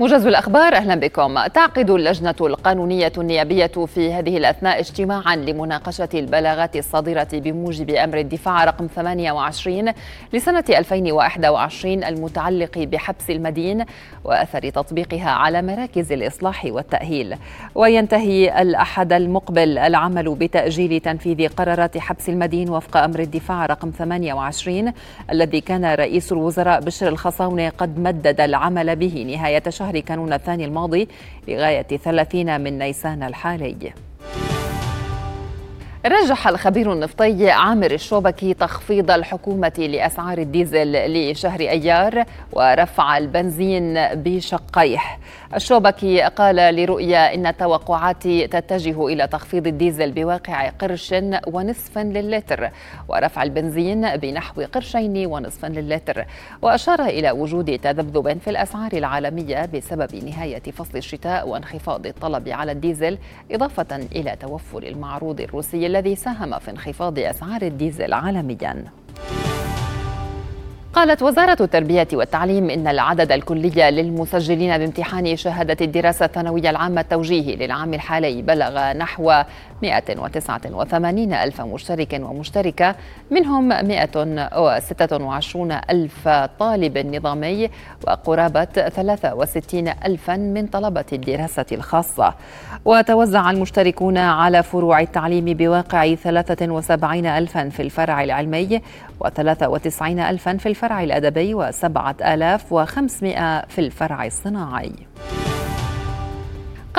موجز الأخبار أهلا بكم. تعقد اللجنة القانونية النيابية في هذه الأثناء اجتماعا لمناقشة البلاغات الصادرة بموجب أمر الدفاع رقم 28 لسنة 2021 المتعلق بحبس المدين وأثر تطبيقها على مراكز الإصلاح والتأهيل. وينتهي الأحد المقبل العمل بتأجيل تنفيذ قرارات حبس المدين وفق أمر الدفاع رقم 28 الذي كان رئيس الوزراء بشر الخصاونة قد مدد العمل به نهاية شهر شهر كانون الثاني الماضي لغاية 30 من نيسان الحالي. رجح الخبير النفطي عامر الشوبكي تخفيض الحكومة لأسعار الديزل لشهر أيار ورفع البنزين بشقيه. الشوبكي قال لرؤيا إن التوقعات تتجه إلى تخفيض الديزل بواقع قرش ونصف للتر ورفع البنزين بنحو قرشين ونصف للتر وأشار إلى وجود تذبذب في الأسعار العالمية بسبب نهاية فصل الشتاء وانخفاض الطلب على الديزل إضافة إلى توفر المعروض الروسي الذي ساهم في انخفاض أسعار الديزل عالمياً. قالت وزارة التربية والتعليم إن العدد الكلي للمسجلين بامتحان شهادة الدراسة الثانوية العامة التوجيهي للعام الحالي بلغ نحو 189 ألف مشترك ومشتركة منهم 126 ألف طالب نظامي وقرابة 63 ألفا من طلبة الدراسة الخاصة. وتوزع المشتركون على فروع التعليم بواقع 73 ألفا في الفرع العلمي و93 ألفا في الفرع الأدبي و7500 في الفرع الصناعي.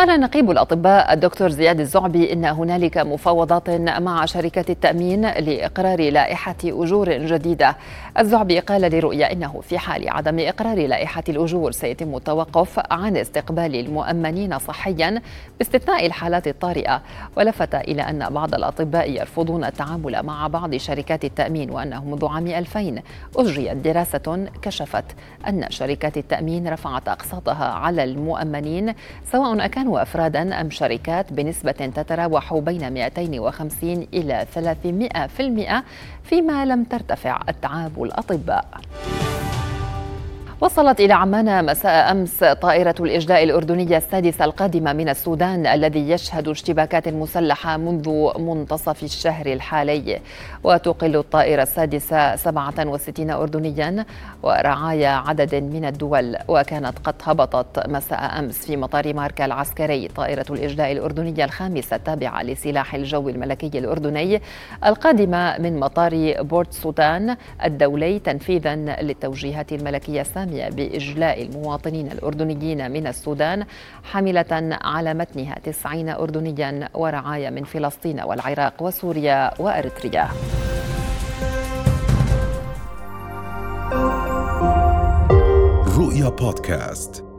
قال نقيب الأطباء الدكتور زياد الزعبي إن هنالك مفاوضات مع شركة التأمين لإقرار لائحة أجور جديدة. الزعبي قال لرؤيا إنه في حال عدم إقرار لائحة الأجور سيتم التوقف عن استقبال المؤمنين صحيا باستثناء الحالات الطارئة. ولفت إلى أن بعض الأطباء يرفضون التعامل مع بعض شركات التأمين وأنه منذ عام 2000 أجريت دراسة كشفت أن شركات التأمين رفعت أقساطها على المؤمنين سواء كانوا أفرادا أم شركات بنسبة تتراوح بين 250 إلى 300% فيما لم ترتفع أتعاب الأطباء. وصلت إلى عمان مساء أمس طائرة الإجلاء الأردنية السادسة القادمة من السودان الذي يشهد اشتباكات مسلحة منذ منتصف الشهر الحالي. وتقل الطائرة السادسة 67 أردنيا ورعايا عدد من الدول. وكانت قد هبطت مساء أمس في مطار ماركا العسكري طائرة الإجلاء الأردنية الخامسة التابعة لسلاح الجو الملكي الأردني القادمة من مطار بورت سودان الدولي تنفيذا للتوجيهات الملكية السامية. الثانية بإجلاء المواطنين الأردنيين من السودان حاملة على متنها تسعين أردنيا ورعايا من فلسطين والعراق وسوريا وأريتريا. رؤيا بودكاست.